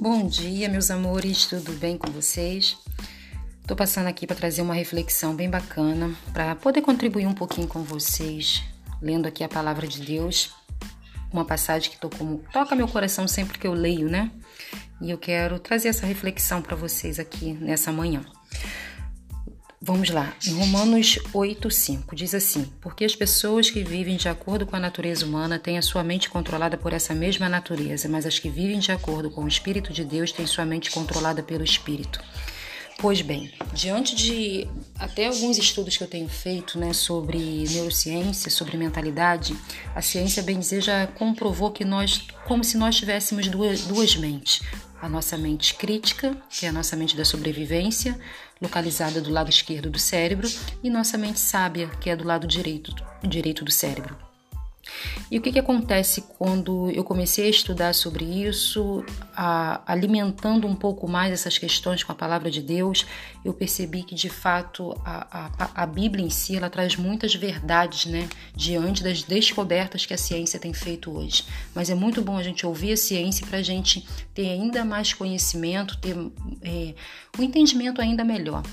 Bom dia, meus amores, tudo bem com vocês? Tô passando aqui para trazer uma reflexão bem bacana para poder contribuir um pouquinho com vocês, lendo aqui a palavra de Deus, uma passagem que toca meu coração sempre que eu leio, né? E eu quero trazer essa reflexão para vocês aqui nessa manhã. Vamos lá, em Romanos 8,5 diz assim: Porque as pessoas que vivem de acordo com a natureza humana têm a sua mente controlada por essa mesma natureza, mas as que vivem de acordo com o Espírito de Deus têm sua mente controlada pelo Espírito. Pois bem, diante de até alguns estudos que eu tenho feito né, sobre neurociência, sobre mentalidade, a ciência, bem dizer, já comprovou que nós, como se nós tivéssemos duas, duas mentes. A nossa mente crítica, que é a nossa mente da sobrevivência, localizada do lado esquerdo do cérebro, e nossa mente sábia, que é do lado direito, direito do cérebro. E o que, que acontece quando eu comecei a estudar sobre isso, a, alimentando um pouco mais essas questões com a palavra de Deus, eu percebi que de fato a, a, a Bíblia em si ela traz muitas verdades, né, diante das descobertas que a ciência tem feito hoje. Mas é muito bom a gente ouvir a ciência para a gente ter ainda mais conhecimento, ter é, um entendimento ainda melhor.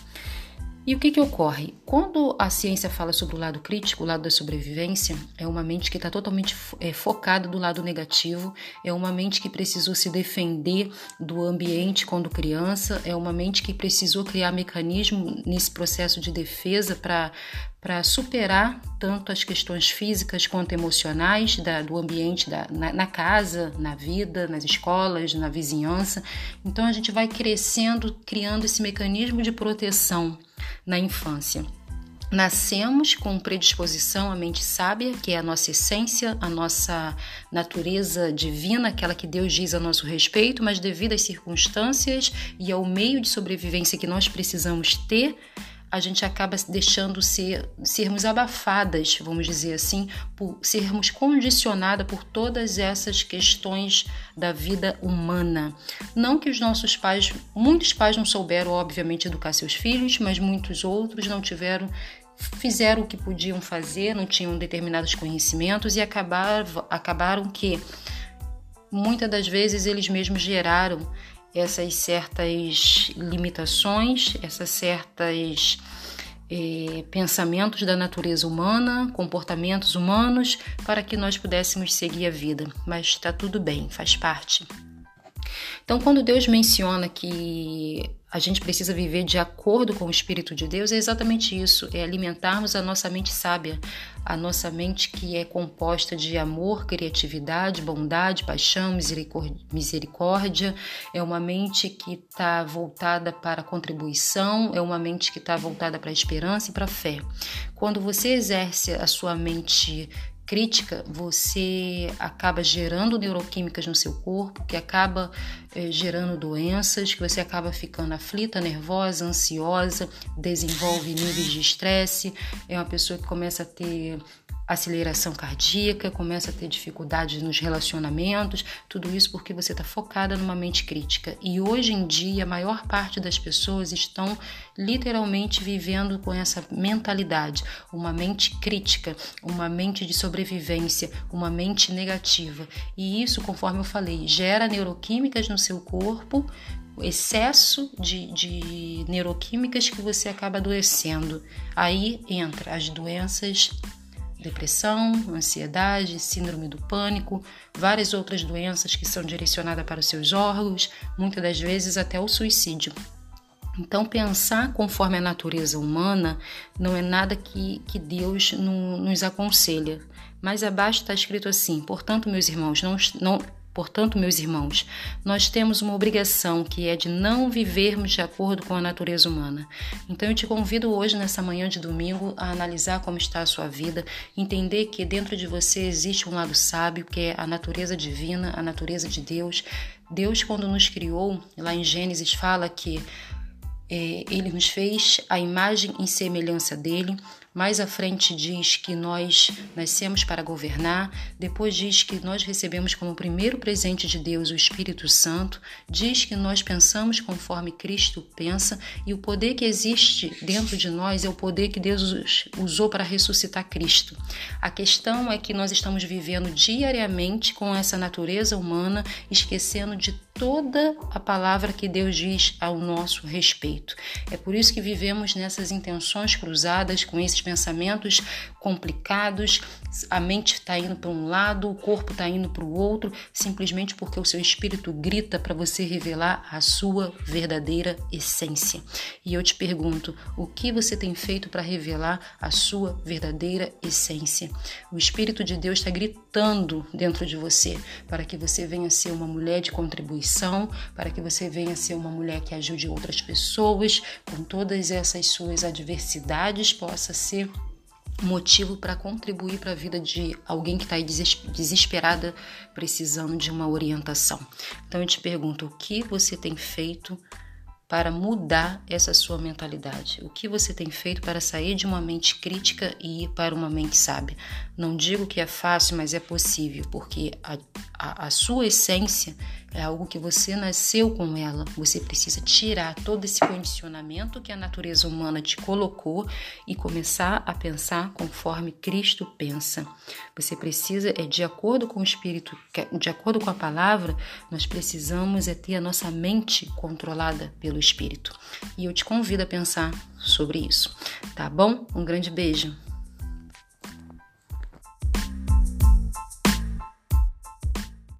E o que, que ocorre? Quando a ciência fala sobre o lado crítico, o lado da sobrevivência, é uma mente que está totalmente é, focada do lado negativo, é uma mente que precisou se defender do ambiente quando criança, é uma mente que precisou criar mecanismo nesse processo de defesa para para superar tanto as questões físicas quanto emocionais da, do ambiente da, na, na, casa, na vida, nas escolas, na vizinhança. Então a gente vai crescendo, criando esse mecanismo de proteção na infância. Nascemos com predisposição à mente sábia, que é a nossa essência, a nossa natureza divina, aquela que Deus diz a nosso respeito, mas devido às circunstâncias e ao meio de sobrevivência que nós precisamos ter, a gente acaba deixando ser, sermos abafadas, vamos dizer assim, por sermos condicionadas por todas essas questões da vida humana. Não que os nossos pais, muitos pais não souberam, obviamente, educar seus filhos, mas muitos outros não tiveram fizeram o que podiam fazer, não tinham determinados conhecimentos e acabaram, acabaram que muitas das vezes eles mesmos geraram essas certas limitações, essas certas eh, pensamentos da natureza humana, comportamentos humanos, para que nós pudéssemos seguir a vida. Mas está tudo bem, faz parte. Então, quando Deus menciona que a gente precisa viver de acordo com o Espírito de Deus, é exatamente isso: é alimentarmos a nossa mente sábia, a nossa mente que é composta de amor, criatividade, bondade, paixão, misericórdia. É uma mente que está voltada para a contribuição, é uma mente que está voltada para a esperança e para a fé. Quando você exerce a sua mente crítica, você acaba gerando neuroquímicas no seu corpo, que acaba é, gerando doenças, que você acaba ficando aflita, nervosa, ansiosa, desenvolve níveis de estresse, é uma pessoa que começa a ter aceleração cardíaca, começa a ter dificuldades nos relacionamentos, tudo isso porque você está focada numa mente crítica. E hoje em dia, a maior parte das pessoas estão literalmente vivendo com essa mentalidade, uma mente crítica, uma mente de sobrevivência, uma mente negativa. E isso, conforme eu falei, gera neuroquímicas no seu corpo, excesso de, de neuroquímicas que você acaba adoecendo. Aí entra as doenças depressão, ansiedade, síndrome do pânico, várias outras doenças que são direcionadas para os seus órgãos, muitas das vezes até o suicídio. Então, pensar conforme a natureza humana não é nada que, que Deus no, nos aconselha. Mais abaixo está escrito assim: portanto, meus irmãos, não, não, Portanto, meus irmãos, nós temos uma obrigação que é de não vivermos de acordo com a natureza humana. Então, eu te convido hoje, nessa manhã de domingo, a analisar como está a sua vida, entender que dentro de você existe um lado sábio, que é a natureza divina, a natureza de Deus. Deus, quando nos criou, lá em Gênesis, fala que é, ele nos fez a imagem e semelhança dele. Mais à frente diz que nós nascemos para governar. Depois diz que nós recebemos como primeiro presente de Deus o Espírito Santo. Diz que nós pensamos conforme Cristo pensa. E o poder que existe dentro de nós é o poder que Deus usou para ressuscitar Cristo. A questão é que nós estamos vivendo diariamente com essa natureza humana, esquecendo de toda a palavra que Deus diz ao nosso respeito. É por isso que vivemos nessas intenções cruzadas, com esses pensamentos complicados, a mente está indo para um lado, o corpo está indo para o outro, simplesmente porque o seu espírito grita para você revelar a sua verdadeira essência. E eu te pergunto, o que você tem feito para revelar a sua verdadeira essência? O Espírito de Deus está gritando dentro de você para que você venha ser uma mulher de contribuição, para que você venha ser uma mulher que ajude outras pessoas, com todas essas suas adversidades, possa ser motivo para contribuir para a vida de alguém que está aí desesperada, precisando de uma orientação. Então eu te pergunto: o que você tem feito para mudar essa sua mentalidade? O que você tem feito para sair de uma mente crítica e ir para uma mente sábia? Não digo que é fácil, mas é possível, porque a, a, a sua essência é algo que você nasceu com ela. Você precisa tirar todo esse condicionamento que a natureza humana te colocou e começar a pensar conforme Cristo pensa. Você precisa, é de acordo com o Espírito, de acordo com a palavra, nós precisamos é ter a nossa mente controlada pelo Espírito. E eu te convido a pensar sobre isso, tá bom? Um grande beijo.